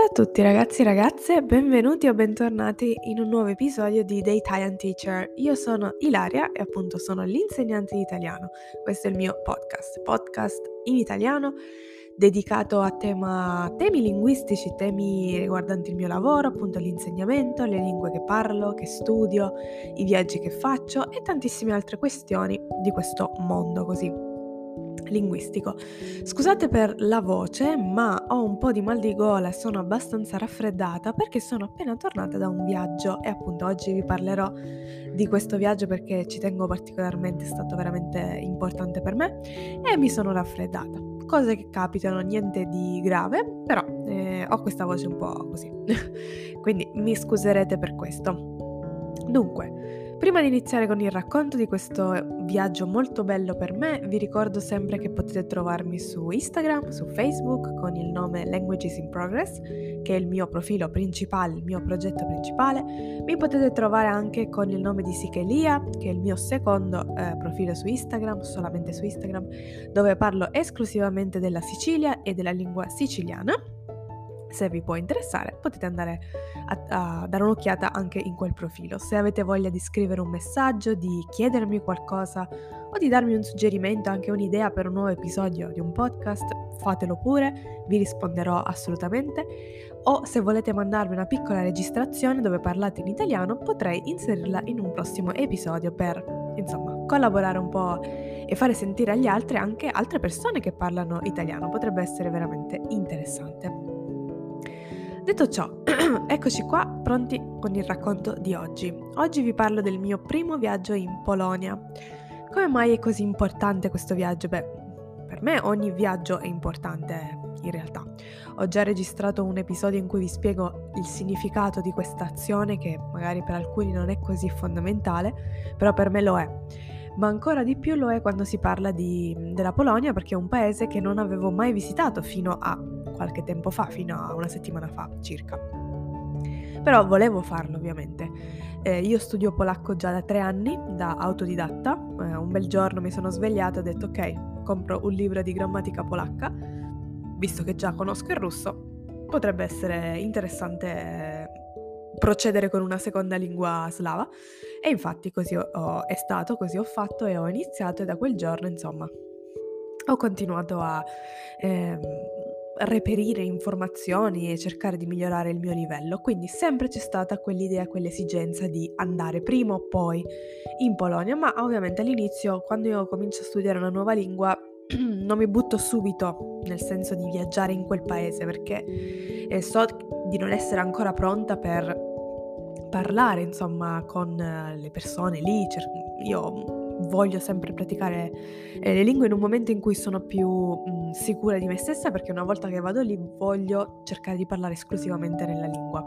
Ciao a tutti ragazzi e ragazze, benvenuti o bentornati in un nuovo episodio di The Italian Teacher. Io sono Ilaria e appunto sono l'insegnante di italiano. Questo è il mio podcast, podcast in italiano dedicato a tema, temi linguistici, temi riguardanti il mio lavoro, appunto l'insegnamento, le lingue che parlo, che studio, i viaggi che faccio e tantissime altre questioni di questo mondo così linguistico. Scusate per la voce, ma ho un po' di mal di gola e sono abbastanza raffreddata perché sono appena tornata da un viaggio e appunto oggi vi parlerò di questo viaggio perché ci tengo particolarmente, è stato veramente importante per me e mi sono raffreddata. Cose che capitano, niente di grave, però eh, ho questa voce un po' così. Quindi mi scuserete per questo. Dunque, Prima di iniziare con il racconto di questo viaggio molto bello per me, vi ricordo sempre che potete trovarmi su Instagram, su Facebook con il nome Languages in Progress, che è il mio profilo principale, il mio progetto principale. Mi potete trovare anche con il nome di Sichelia, che è il mio secondo eh, profilo su Instagram, solamente su Instagram, dove parlo esclusivamente della Sicilia e della lingua siciliana se vi può interessare potete andare a, a, dare un'occhiata anche in quel profilo. Se avete voglia di scrivere un messaggio, di chiedermi qualcosa o di darmi un suggerimento, anche un'idea per un nuovo episodio di un podcast, fatelo pure, vi risponderò assolutamente. O se volete mandarmi una piccola registrazione dove parlate in italiano, potrei inserirla in un prossimo episodio per, insomma, collaborare un po' e fare sentire agli altri anche altre persone che parlano italiano. Potrebbe essere veramente interessante. Detto ciò, eccoci qua pronti con il racconto di oggi. Oggi vi parlo del mio primo viaggio in Polonia. Come mai è così importante questo viaggio? Beh, per me ogni viaggio è importante in realtà. Ho già registrato un episodio in cui vi spiego il significato di questa azione che magari per alcuni non è così fondamentale, però per me lo è. Ma ancora di più lo è quando si parla di, della Polonia perché è un paese che non avevo mai visitato fino a qualche tempo fa, fino a una settimana fa circa. Però volevo farlo ovviamente. Eh, io studio polacco già da tre anni, da autodidatta. Eh, un bel giorno mi sono svegliata e ho detto ok, compro un libro di grammatica polacca, visto che già conosco il russo, potrebbe essere interessante procedere con una seconda lingua slava. E infatti così ho, è stato, così ho fatto e ho iniziato e da quel giorno insomma ho continuato a... Eh, reperire informazioni e cercare di migliorare il mio livello, quindi sempre c'è stata quell'idea, quell'esigenza di andare prima o poi in Polonia, ma ovviamente all'inizio quando io comincio a studiare una nuova lingua non mi butto subito nel senso di viaggiare in quel paese perché eh, so di non essere ancora pronta per parlare insomma con le persone lì, io voglio sempre praticare eh, le lingue in un momento in cui sono più mh, sicura di me stessa perché una volta che vado lì voglio cercare di parlare esclusivamente nella lingua.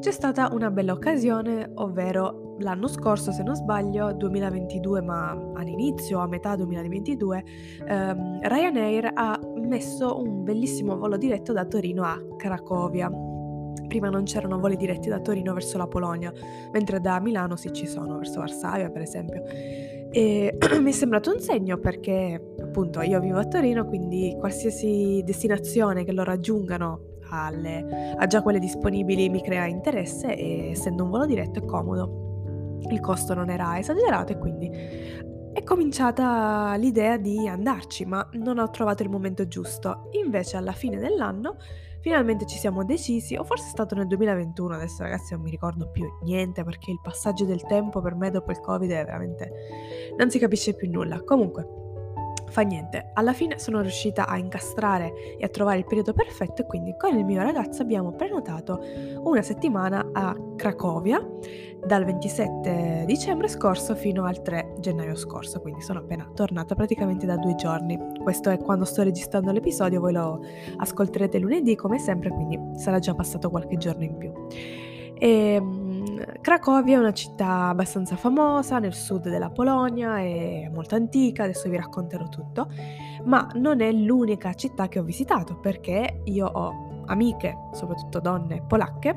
C'è stata una bella occasione, ovvero l'anno scorso, se non sbaglio, 2022, ma all'inizio, a metà 2022, ehm, Ryanair ha messo un bellissimo volo diretto da Torino a Cracovia. Prima non c'erano voli diretti da Torino verso la Polonia, mentre da Milano sì ci sono, verso Varsavia per esempio. E mi è sembrato un segno perché appunto io vivo a Torino, quindi qualsiasi destinazione che lo raggiungano alle, a già quelle disponibili mi crea interesse e essendo un volo diretto è comodo. Il costo non era esagerato e quindi è cominciata l'idea di andarci, ma non ho trovato il momento giusto. Invece alla fine dell'anno finalmente ci siamo decisi, o forse è stato nel 2021, adesso ragazzi non mi ricordo più niente perché il passaggio del tempo per me dopo il Covid è veramente... non si capisce più nulla. Comunque, Fa niente, alla fine sono riuscita a incastrare e a trovare il periodo perfetto e quindi con il mio ragazzo abbiamo prenotato una settimana a Cracovia dal 27 dicembre scorso fino al 3 gennaio scorso, quindi sono appena tornata praticamente da due giorni. Questo è quando sto registrando l'episodio, voi lo ascolterete lunedì come sempre, quindi sarà già passato qualche giorno in più. E, ehm, Cracovia è una città abbastanza famosa nel sud della Polonia, è molto antica, adesso vi racconterò tutto, ma non è l'unica città che ho visitato perché io ho amiche, soprattutto donne polacche,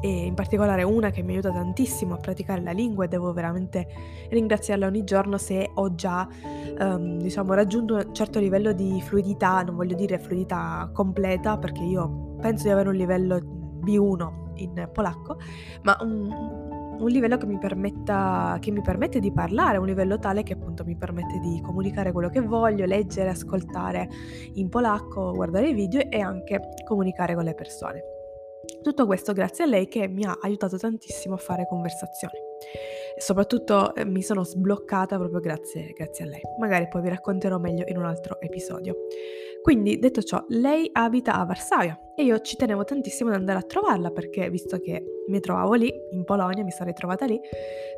e in particolare una che mi aiuta tantissimo a praticare la lingua e devo veramente ringraziarla ogni giorno se ho già um, diciamo, raggiunto un certo livello di fluidità, non voglio dire fluidità completa perché io penso di avere un livello B1 in polacco, ma un, un livello che mi, permetta, che mi permette di parlare, un livello tale che appunto mi permette di comunicare quello che voglio, leggere, ascoltare in polacco, guardare i video e anche comunicare con le persone. Tutto questo grazie a lei che mi ha aiutato tantissimo a fare conversazioni. E soprattutto eh, mi sono sbloccata proprio grazie, grazie a lei. Magari poi vi racconterò meglio in un altro episodio. Quindi, detto ciò, lei abita a Varsavia e io ci tenevo tantissimo ad andare a trovarla perché, visto che mi trovavo lì, in Polonia, mi sarei trovata lì,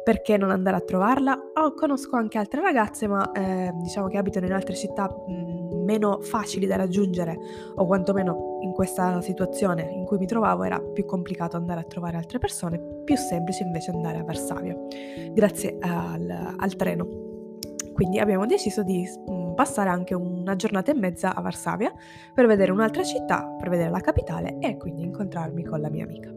perché non andare a trovarla? Oh, conosco anche altre ragazze, ma eh, diciamo che abitano in altre città mh, meno facili da raggiungere, o quantomeno in questa situazione in cui mi trovavo era più complicato andare a trovare altre persone, più semplice invece andare a Varsavia, grazie al, al treno. Quindi abbiamo deciso di passare anche una giornata e mezza a Varsavia per vedere un'altra città, per vedere la capitale e quindi incontrarmi con la mia amica.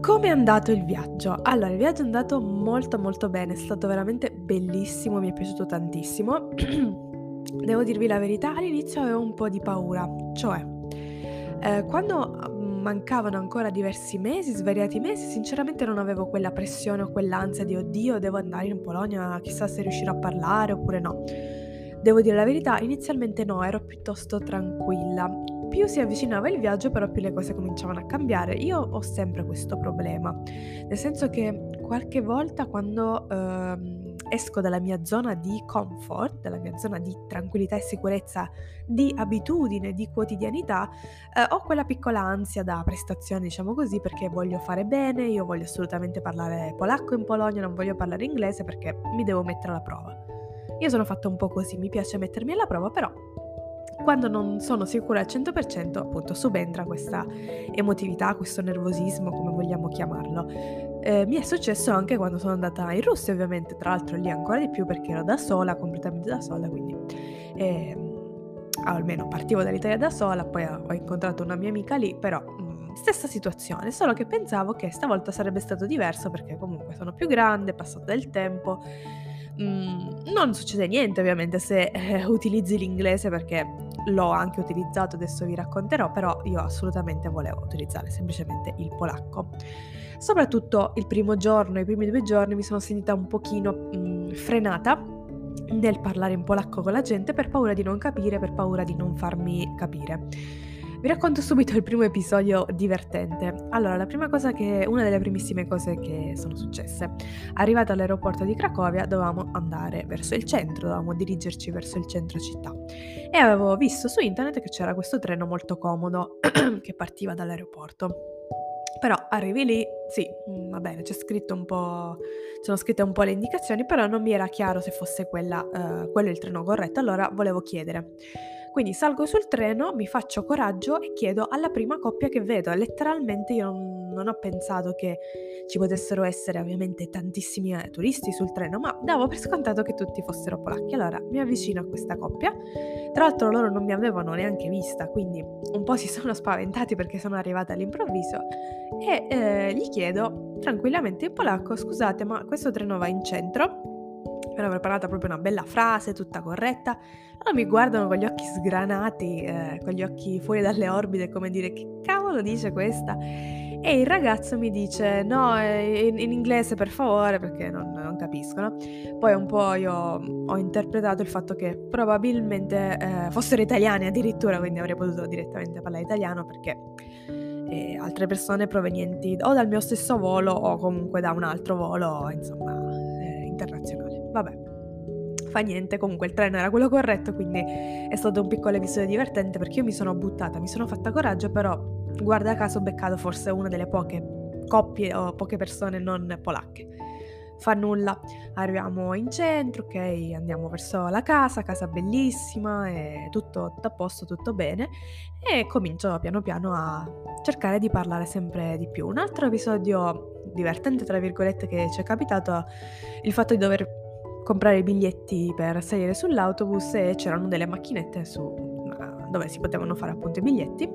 Come è andato il viaggio? Allora, il viaggio è andato molto molto bene, è stato veramente bellissimo, mi è piaciuto tantissimo. Devo dirvi la verità, all'inizio avevo un po' di paura, cioè eh, quando mancavano ancora diversi mesi, svariati mesi, sinceramente non avevo quella pressione o quell'ansia di oddio, devo andare in Polonia, chissà se riuscirò a parlare oppure no. Devo dire la verità, inizialmente no, ero piuttosto tranquilla. Più si avvicinava il viaggio, però più le cose cominciavano a cambiare. Io ho sempre questo problema, nel senso che qualche volta quando ehm, esco dalla mia zona di comfort, dalla mia zona di tranquillità e sicurezza, di abitudine, di quotidianità, eh, ho quella piccola ansia da prestazione, diciamo così, perché voglio fare bene, io voglio assolutamente parlare polacco in Polonia, non voglio parlare inglese perché mi devo mettere alla prova. Io sono fatta un po' così, mi piace mettermi alla prova, però quando non sono sicura al 100%, appunto, subentra questa emotività, questo nervosismo, come vogliamo chiamarlo. Eh, mi è successo anche quando sono andata in Russia, ovviamente, tra l'altro lì ancora di più perché ero da sola, completamente da sola, quindi eh, almeno partivo dall'Italia da sola, poi ho incontrato una mia amica lì, però mm, stessa situazione, solo che pensavo che stavolta sarebbe stato diverso perché comunque sono più grande, è passato del tempo Mm, non succede niente ovviamente se eh, utilizzi l'inglese perché l'ho anche utilizzato, adesso vi racconterò, però io assolutamente volevo utilizzare semplicemente il polacco. Soprattutto il primo giorno, i primi due giorni mi sono sentita un pochino mm, frenata nel parlare in polacco con la gente per paura di non capire, per paura di non farmi capire. Vi racconto subito il primo episodio divertente. Allora, la prima cosa che, una delle primissime cose che sono successe, arrivata all'aeroporto di Cracovia dovevamo andare verso il centro, dovevamo dirigerci verso il centro città e avevo visto su internet che c'era questo treno molto comodo che partiva dall'aeroporto. Però arrivi lì, sì, mm, va bene, c'è scritto un po', sono scritte un po' le indicazioni, però non mi era chiaro se fosse quella, uh, quello il treno corretto, allora volevo chiedere. Quindi salgo sul treno, mi faccio coraggio e chiedo alla prima coppia che vedo. Letteralmente io non, ho pensato che ci potessero essere ovviamente tantissimi eh, turisti sul treno, ma davo per scontato che tutti fossero polacchi. Allora mi avvicino a questa coppia. Tra l'altro loro non mi avevano neanche vista, quindi un po' si sono spaventati perché sono arrivata all'improvviso e eh, gli chiedo tranquillamente in polacco, scusate ma questo treno va in centro? Ero preparata proprio una bella frase, tutta corretta. Allora mi guardano con gli occhi sgranati, eh, con gli occhi fuori dalle orbite, come dire che cavolo dice questa? E il ragazzo mi dice no, eh, in, in inglese per favore, perché non, non, capiscono. Poi un po' io ho interpretato il fatto che probabilmente eh, fossero italiani addirittura, quindi avrei potuto direttamente parlare italiano perché eh, altre persone provenienti o dal mio stesso volo o comunque da un altro volo, insomma, eh, internazionale. Vabbè, fa niente, comunque il treno era quello corretto, quindi è stato un piccolo episodio divertente perché io mi sono buttata, mi sono fatta coraggio, però guarda caso ho beccato forse una delle poche coppie o poche persone non polacche. Fa nulla, arriviamo in centro, ok, andiamo verso la casa, casa bellissima, e tutto, a posto, tutto bene e comincio piano piano a cercare di parlare sempre di più. Un altro episodio divertente, tra virgolette, che ci è capitato è il fatto di dover comprare i biglietti per salire sull'autobus e c'erano delle macchinette su, dove si potevano fare appunto i biglietti.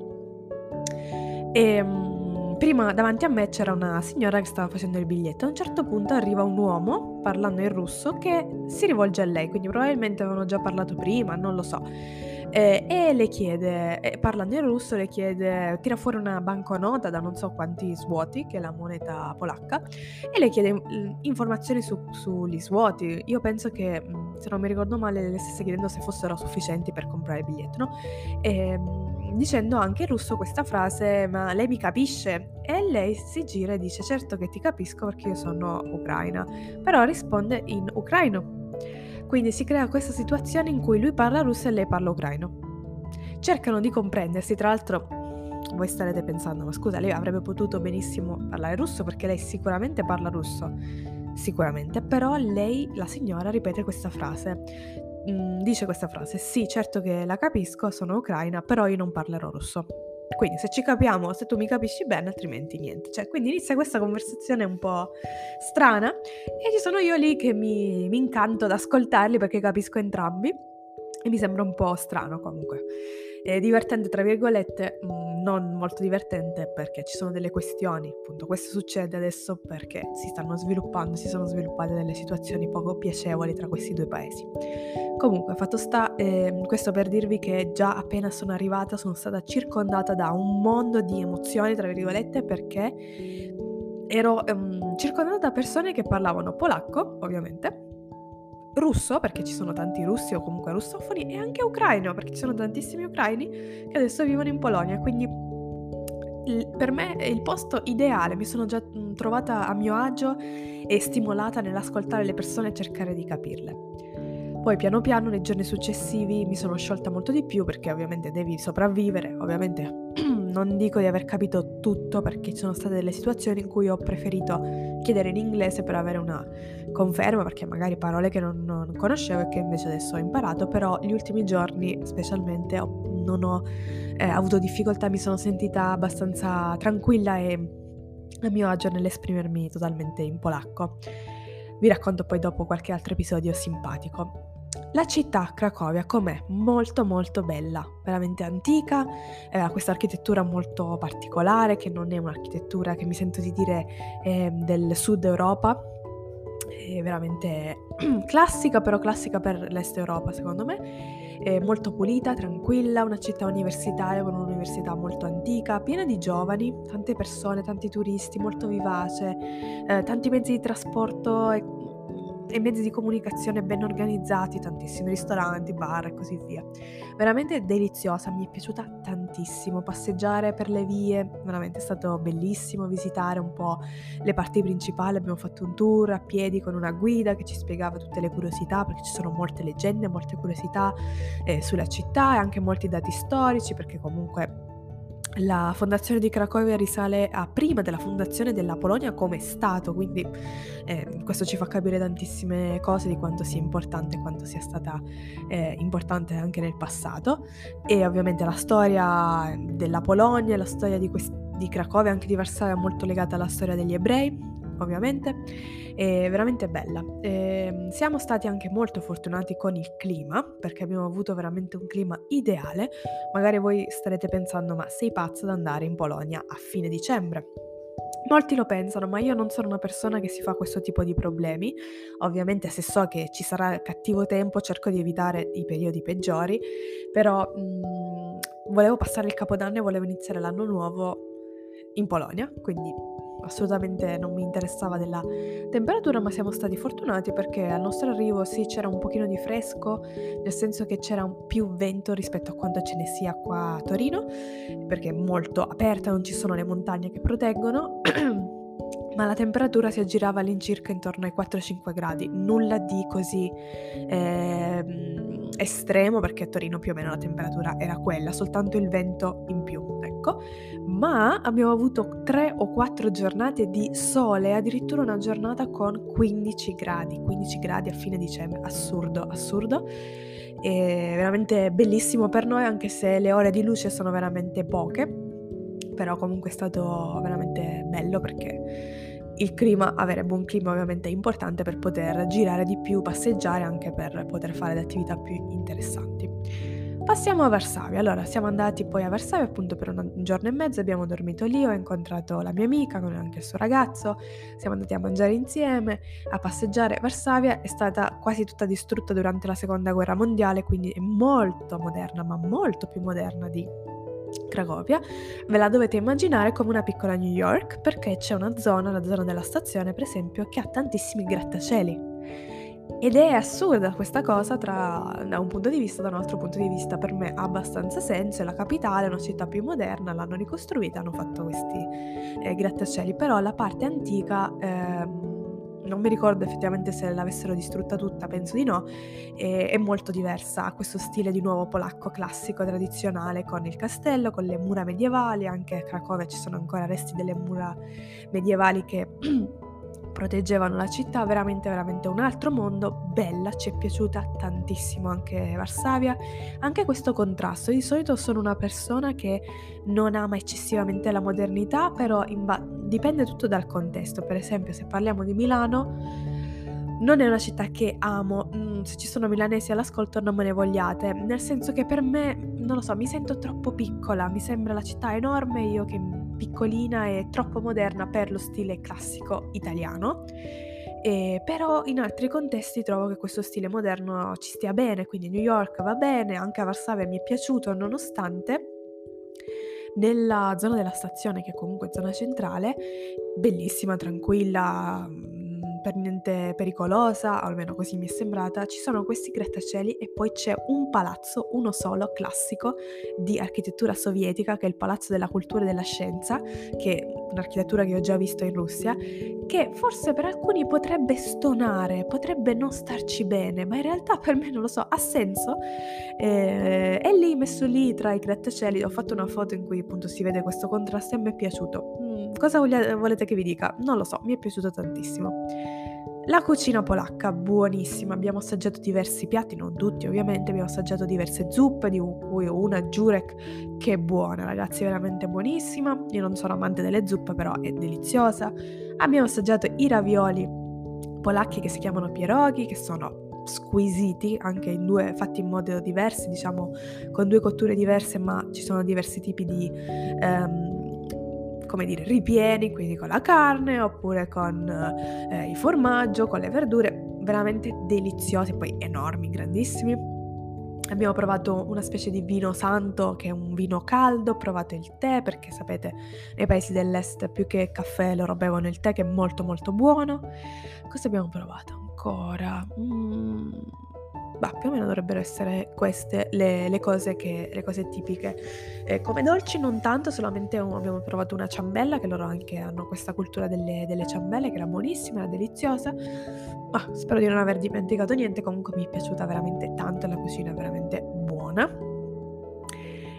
E mm, prima davanti a me c'era una signora che stava facendo il biglietto. A un certo punto arriva un uomo parlando in russo che si rivolge a lei, quindi probabilmente avevano già parlato prima, non lo so. Eh, e le chiede, eh, parlando in russo, le chiede, tira fuori una banconota da non so quanti svuoti, che è la moneta polacca, e le chiede mm, informazioni su, sugli svuoti. Io penso che, mm, se non mi ricordo male, le stesse chiedendo se fossero sufficienti per comprare il biglietto, no? E, ehm, dicendo anche in russo questa frase, ma lei mi capisce? E lei si gira e dice, certo che ti capisco perché io sono ucraina, però risponde in ucraino quindi si crea questa situazione in cui lui parla russo e lei parla ucraino. Cercano di comprendersi, tra l'altro voi starete pensando, ma scusa, lei avrebbe potuto benissimo parlare russo perché lei sicuramente parla russo, sicuramente, però lei, la signora, ripete questa frase. Mm, dice questa frase, sì, certo che la capisco, sono ucraina, però io non parlerò russo. Quindi se ci capiamo, se tu mi capisci bene, altrimenti niente. Cioè, quindi inizia questa conversazione un po' strana e ci sono io lì che mi, mi incanto ad ascoltarli perché capisco entrambi e mi sembra un po' strano comunque. È divertente, tra virgolette, mm, non molto divertente perché ci sono delle questioni. Appunto, questo succede adesso perché si stanno sviluppando, si sono sviluppate delle situazioni poco piacevoli tra questi due paesi. Comunque, fatto sta, eh, questo per dirvi che già appena sono arrivata sono stata circondata da un mondo di emozioni, tra virgolette, perché ero ehm, circondata da persone che parlavano polacco, ovviamente, russo, perché ci sono tanti russi o comunque russofoni, e anche ucraino, perché ci sono tantissimi ucraini che adesso vivono in Polonia. Quindi per me è il posto ideale, mi sono già trovata a mio agio e stimolata nell'ascoltare le persone e cercare di capirle. Poi piano piano nei giorni successivi mi sono sciolta molto di più perché ovviamente devi sopravvivere, ovviamente non dico di aver capito tutto perché ci sono state delle situazioni in cui ho preferito chiedere in inglese per avere una conferma perché magari parole che non, non conoscevo e che invece adesso ho imparato, però gli ultimi giorni specialmente ho, non ho eh, avuto difficoltà, mi sono sentita abbastanza tranquilla e a mio agio nell'esprimermi totalmente in polacco. Vi racconto poi dopo qualche altro episodio simpatico. La città Cracovia com'è? Molto molto bella, veramente antica, eh, ha questa architettura molto particolare che non è un'architettura che mi sento di dire eh, del sud Europa, è veramente classica, però classica per l'est Europa secondo me, è molto pulita, tranquilla, una città universitaria con un'università molto antica, piena di giovani, tante persone, tanti turisti, molto vivace, eh, tanti mezzi di trasporto e e mezzi di comunicazione ben organizzati, tantissimi ristoranti, bar e così via. Veramente deliziosa, mi è piaciuta tantissimo passeggiare per le vie, veramente è stato bellissimo visitare un po' le parti principali, abbiamo fatto un tour a piedi con una guida che ci spiegava tutte le curiosità perché ci sono molte leggende, molte curiosità eh, sulla città e anche molti dati storici perché comunque la fondazione di Cracovia risale a prima della fondazione della Polonia come Stato, quindi eh, questo ci fa capire tantissime cose di quanto sia importante e quanto sia stata eh, importante anche nel passato. E ovviamente la storia della Polonia, la storia di, quest- di Cracovia, anche di Varsavia, è molto legata alla storia degli ebrei ovviamente, è veramente bella. E ehm, siamo stati anche molto fortunati con il clima, perché abbiamo avuto veramente un clima ideale. Magari voi starete pensando, ma sei pazzo ad andare in Polonia a fine dicembre? Molti lo pensano, ma io non sono una persona che si fa questo tipo di problemi. Ovviamente se so che ci sarà cattivo tempo cerco di evitare i periodi peggiori, però mh, mm, volevo passare il capodanno e volevo iniziare l'anno nuovo in Polonia, quindi assolutamente non mi interessava della temperatura, ma siamo stati fortunati perché al nostro arrivo sì c'era un pochino di fresco, nel senso che c'era più vento rispetto a quanto ce ne sia qua a Torino, perché è molto aperta, non ci sono le montagne che proteggono. ma la temperatura si aggirava all'incirca intorno ai 4-5 gradi, nulla di così eh, estremo perché a Torino più o meno la temperatura era quella, soltanto il vento in più, ecco, ma abbiamo avuto 3 o 4 giornate di sole, addirittura una giornata con 15 gradi, 15 gradi a fine dicembre, assurdo, assurdo. È veramente bellissimo per noi anche se le ore di luce sono veramente poche, però comunque è stato veramente bello perché il clima, avere buon clima ovviamente è importante per poter girare di più, passeggiare anche per poter fare le attività più interessanti. Passiamo a Varsavia. Allora, siamo andati poi a Varsavia appunto per un giorno e mezzo, abbiamo dormito lì, ho incontrato la mia amica con anche il suo ragazzo, siamo andati a mangiare insieme, a passeggiare. Varsavia è stata quasi tutta distrutta durante la seconda guerra mondiale, quindi è molto moderna, ma molto più moderna di Cracovia, ve la dovete immaginare come una piccola New York perché c'è una zona, la zona della stazione per esempio, che ha tantissimi grattacieli. Ed è assurda questa cosa tra, da un punto di vista, da un altro punto di vista per me ha abbastanza senso, è la capitale, è una città più moderna, l'hanno ricostruita, hanno fatto questi eh, grattacieli, però la parte antica... Eh, non mi ricordo effettivamente se l'avessero distrutta tutta, penso di no, e, è molto diversa, ha questo stile di nuovo polacco classico, tradizionale, con il castello, con le mura medievali, anche a Cracovia ci sono ancora resti delle mura medievali che proteggevano la città, veramente veramente un altro mondo, bella, ci è piaciuta tantissimo anche Varsavia, anche questo contrasto, di solito sono una persona che non ama eccessivamente la modernità, però ba- dipende tutto dal contesto, per esempio se parliamo di Milano, non è una città che amo, mm, se ci sono milanesi all'ascolto non me ne vogliate, nel senso che per me, non lo so, mi sento troppo piccola, mi sembra la città enorme, io che piccolina e troppo moderna per lo stile classico italiano. E, però in altri contesti trovo che questo stile moderno ci stia bene, quindi New York va bene, anche a Varsavia mi è piaciuto nonostante nella zona della stazione, che comunque è zona centrale, bellissima, tranquilla, per niente pericolosa, almeno così mi è sembrata, ci sono questi grattacieli e poi c'è un palazzo, uno solo, classico, di architettura sovietica, che è il Palazzo della Cultura e della Scienza, che è un'architettura che ho già visto in Russia, che forse per alcuni potrebbe stonare, potrebbe non starci bene, ma in realtà per me non lo so, ha senso. Eh, è lì, messo lì tra i grattacieli, ho fatto una foto in cui appunto si vede questo contrasto e me è piaciuto. Mm, cosa volete che vi dica? Non lo so, mi è piaciuto tantissimo. La cucina polacca, buonissima, abbiamo assaggiato diversi piatti, non tutti ovviamente, abbiamo assaggiato diverse zuppe, di cui una Jurek che è buona, ragazzi, veramente buonissima. Io non sono amante delle zuppe, però è deliziosa. Abbiamo assaggiato i ravioli polacchi che si chiamano pierogi, che sono squisiti, anche in due, fatti in modo diversi, diciamo con due cotture diverse, ma ci sono diversi tipi di... Um, come dire, ripieni, quindi con la carne oppure con eh, il formaggio, con le verdure, veramente deliziosi, poi enormi, grandissimi. Abbiamo provato una specie di vino santo che è un vino caldo, ho provato il tè perché sapete nei paesi dell'est più che caffè loro bevono il tè che è molto molto buono. Cosa abbiamo provato ancora? Mm, bah, più o meno dovrebbero essere queste le, le, cose, che, le cose, tipiche. Eh, come dolci non tanto, solamente un, abbiamo provato una ciambella, che loro anche hanno questa cultura delle, delle ciambelle, che era buonissima, era deliziosa. Ah, spero di non aver dimenticato niente, comunque mi è piaciuta veramente tanto, la cucina è veramente buona.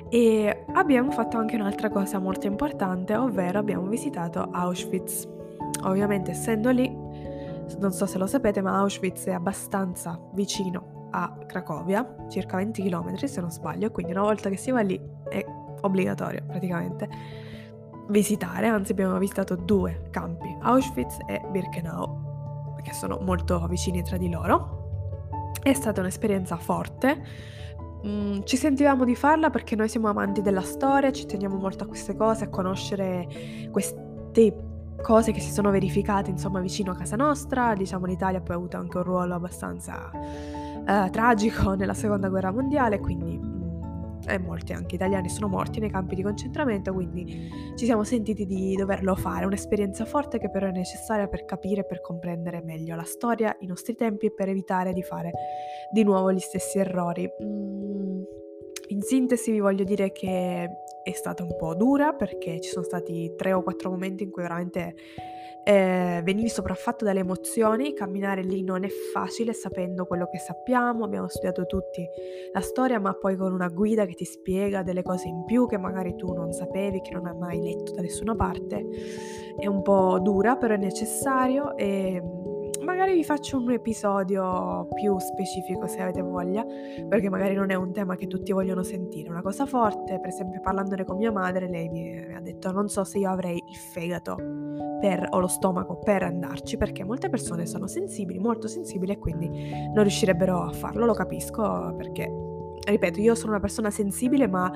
E abbiamo fatto anche un'altra cosa molto importante, ovvero abbiamo visitato Auschwitz. Ovviamente essendo lì, non so se lo sapete, ma Auschwitz è abbastanza vicino a Cracovia, circa 20 km se non sbaglio, quindi una volta che si va lì è obbligatorio praticamente visitare, anzi abbiamo visitato due campi, Auschwitz e Birkenau, che sono molto vicini tra di loro. È stata un'esperienza forte, mm, ci sentivamo di farla perché noi siamo amanti della storia, ci teniamo molto a queste cose, a conoscere queste cose che si sono verificate insomma vicino a casa nostra, diciamo l'Italia poi ha avuto anche un ruolo abbastanza eh, tragico nella seconda guerra mondiale, quindi mm, e molti anche italiani sono morti nei campi di concentramento, quindi ci siamo sentiti di doverlo fare, un'esperienza forte che però è necessaria per capire e per comprendere meglio la storia, i nostri tempi e per evitare di fare di nuovo gli stessi errori. Mm, in sintesi vi voglio dire che è stata un po' dura perché ci sono stati tre o quattro momenti in cui veramente eh, venivi sopraffatto dalle emozioni, camminare lì non è facile sapendo quello che sappiamo, abbiamo studiato tutti la storia, ma poi con una guida che ti spiega delle cose in più che magari tu non sapevi, che non hai mai letto da nessuna parte, è un po' dura, però è necessario e magari vi faccio un episodio più specifico se avete voglia, perché magari non è un tema che tutti vogliono sentire. Una cosa forte, per esempio parlandone con mia madre, lei mi, ha detto non so se io avrei il fegato per, o lo stomaco per andarci, perché molte persone sono sensibili, molto sensibili e quindi non riuscirebbero a farlo, lo capisco perché ripeto, io sono una persona sensibile, ma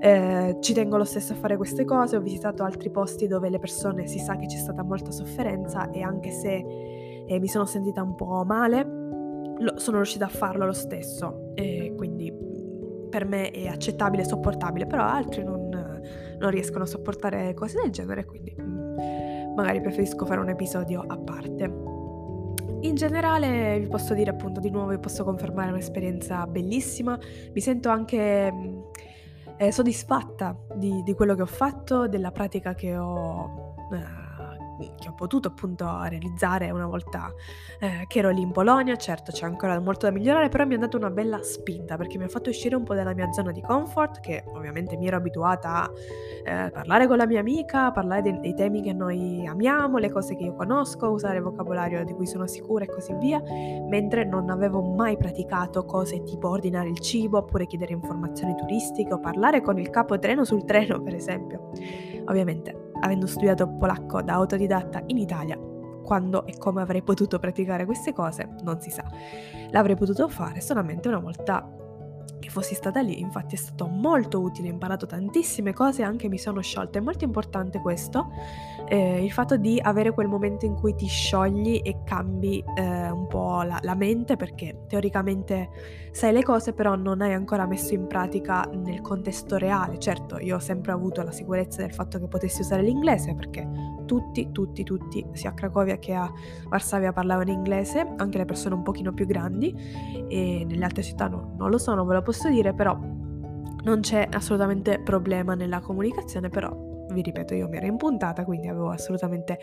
eh, ci tengo lo stesso a fare queste cose. Ho visitato altri posti dove le persone si sa che c'è stata molta sofferenza e anche se eh, mi sono sentita un po' male, lo, sono riuscita a farlo lo stesso. E quindi per me è accettabile sopportabile, però altri non, non riescono a sopportare cose del genere, quindi mm, magari preferisco fare un episodio a parte. In generale vi posso dire appunto di nuovo, vi posso confermare un'esperienza bellissima, mi sento anche mm, eh, soddisfatta di, di, quello che ho fatto, della pratica che ho... Eh, che ho potuto appunto realizzare una volta eh, che ero lì in Polonia. Certo c'è ancora molto da migliorare, però mi ha dato una bella spinta perché mi ha fatto uscire un po' dalla mia zona di comfort, che ovviamente mi ero abituata a eh, parlare con la mia amica, parlare dei, dei, temi che noi amiamo, le cose che io conosco, usare vocabolario di cui sono sicura e così via, mentre non avevo mai praticato cose tipo ordinare il cibo oppure chiedere informazioni turistiche o parlare con il capo treno sul treno, per esempio. Ovviamente avendo studiato polacco da autodidatta in Italia, quando e come avrei potuto praticare queste cose non si sa. L'avrei potuto fare solamente una volta che fossi stata lì, infatti è stato molto utile, ho imparato tantissime cose, anche mi sono sciolta. È molto importante questo, eh, il fatto di avere quel momento in cui ti sciogli e cambi eh, un po' la, la, mente, perché teoricamente sai le cose, però non hai ancora messo in pratica nel contesto reale. Certo, io ho sempre avuto la sicurezza del fatto che potessi usare l'inglese, perché tutti, tutti, tutti, sia a Cracovia che a Varsavia parlavano inglese, anche le persone un pochino più grandi, e nelle altre città no, non lo so, non ve lo posso dire, però non c'è assolutamente problema nella comunicazione, però vi ripeto, io mi ero impuntata, quindi avevo assolutamente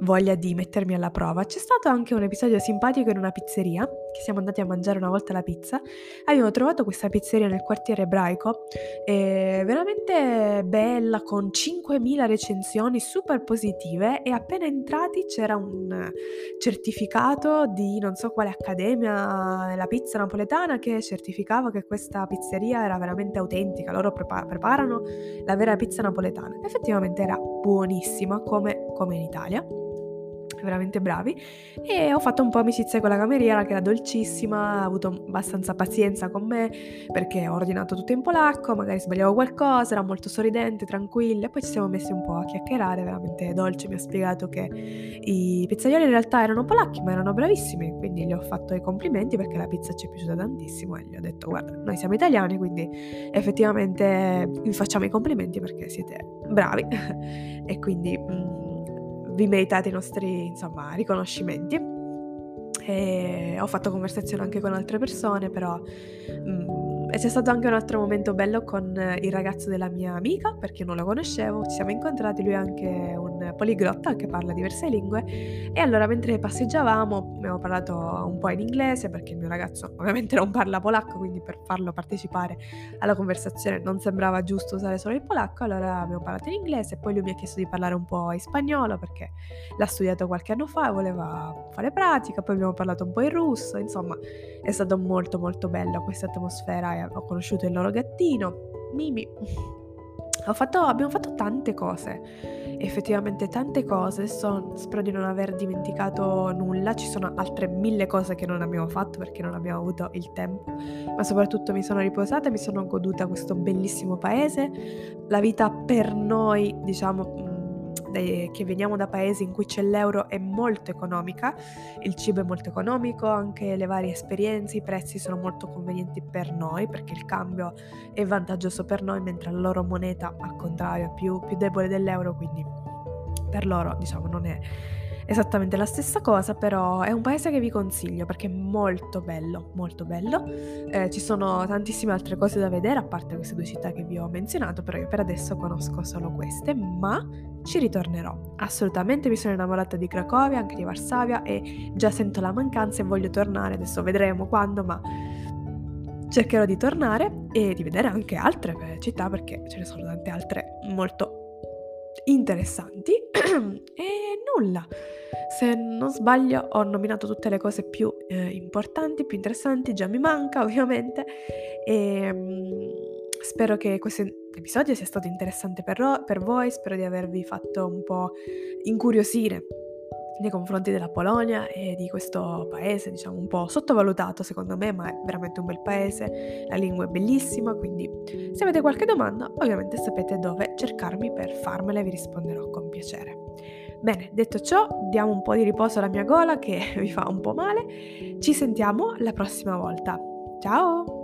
voglia di mettermi alla prova. C'è stato anche un episodio simpatico in una pizzeria, che siamo andati a mangiare una volta la pizza. Abbiamo trovato questa pizzeria nel quartiere ebraico, veramente bella, con 5.000 recensioni super positive e appena entrati c'era un certificato di non so quale accademia, la pizza napoletana, che certificava che questa pizzeria era veramente autentica, loro prepa- preparano la vera pizza napoletana. Effettivamente effettivamente era buonissima come, come in Italia veramente bravi. E ho fatto un po' amicizia con la cameriera che era dolcissima, ha avuto abbastanza pazienza con me perché ho ordinato tutto in polacco, magari sbagliavo qualcosa, era molto sorridente, tranquilla e poi ci siamo messi un po' a chiacchierare, veramente dolce, mi ha spiegato che i pizzaioli in realtà erano polacchi ma erano bravissimi, quindi gli ho fatto i complimenti perché la pizza ci è piaciuta tantissimo e gli ho detto guarda, noi siamo italiani quindi effettivamente vi facciamo i complimenti perché siete bravi. E quindi... Vi meritate i nostri insomma, riconoscimenti. E ho fatto conversazione anche con altre persone, però mh, mm, c'è stato anche un altro momento bello con il ragazzo della mia amica, perché non lo conoscevo, ci siamo incontrati, lui è anche un poliglotta che parla diverse lingue e allora mentre passeggiavamo abbiamo parlato un po' in inglese perché il mio ragazzo ovviamente non parla polacco, quindi per farlo partecipare alla conversazione non sembrava giusto usare solo il polacco, allora abbiamo parlato in inglese poi lui mi ha chiesto di parlare un po' in spagnolo perché l'ha studiato qualche anno fa e voleva fare pratica, poi abbiamo parlato un po' in russo, insomma è stato molto molto bello questa atmosfera ho conosciuto il loro gattino, Mimi. Fatto, abbiamo fatto tante cose, effettivamente tante cose, Adesso spero di non aver dimenticato nulla, ci sono altre mille cose che non abbiamo fatto perché non abbiamo avuto il tempo, ma soprattutto mi sono riposata, mi sono goduta questo bellissimo paese, la vita per noi, diciamo che veniamo da paesi in cui c'è l'euro è molto economica, il cibo è molto economico, anche le varie esperienze, i prezzi sono molto convenienti per noi perché il cambio è vantaggioso per noi, mentre la loro moneta al contrario è più, più debole dell'euro, quindi per loro diciamo non è esattamente la stessa cosa, però è un paese che vi consiglio perché è molto bello, molto bello. Eh, ci sono tantissime altre cose da vedere, a parte queste due città che vi ho menzionato, però io per adesso conosco solo queste, ma ci ritornerò. Assolutamente mi sono innamorata di Cracovia, anche di Varsavia e già sento la mancanza e voglio tornare, adesso vedremo quando, ma cercherò di tornare e di vedere anche altre eh, città perché ce ne sono tante altre molto interessanti. E nulla. Se non sbaglio ho nominato tutte le cose più eh, importanti, più interessanti, già mi manca ovviamente. E um, spero che questo episodio sia stato interessante per, ro- per voi, spero di avervi fatto un po' incuriosire nei confronti della Polonia e di questo paese, diciamo un po' sottovalutato secondo me, ma è veramente un bel paese, la lingua è bellissima, quindi se avete qualche domanda ovviamente sapete dove cercarmi per farmela e vi risponderò con piacere. Bene, detto ciò, diamo un po' di riposo alla mia gola che vi fa un po' male, ci sentiamo la prossima volta. Ciao!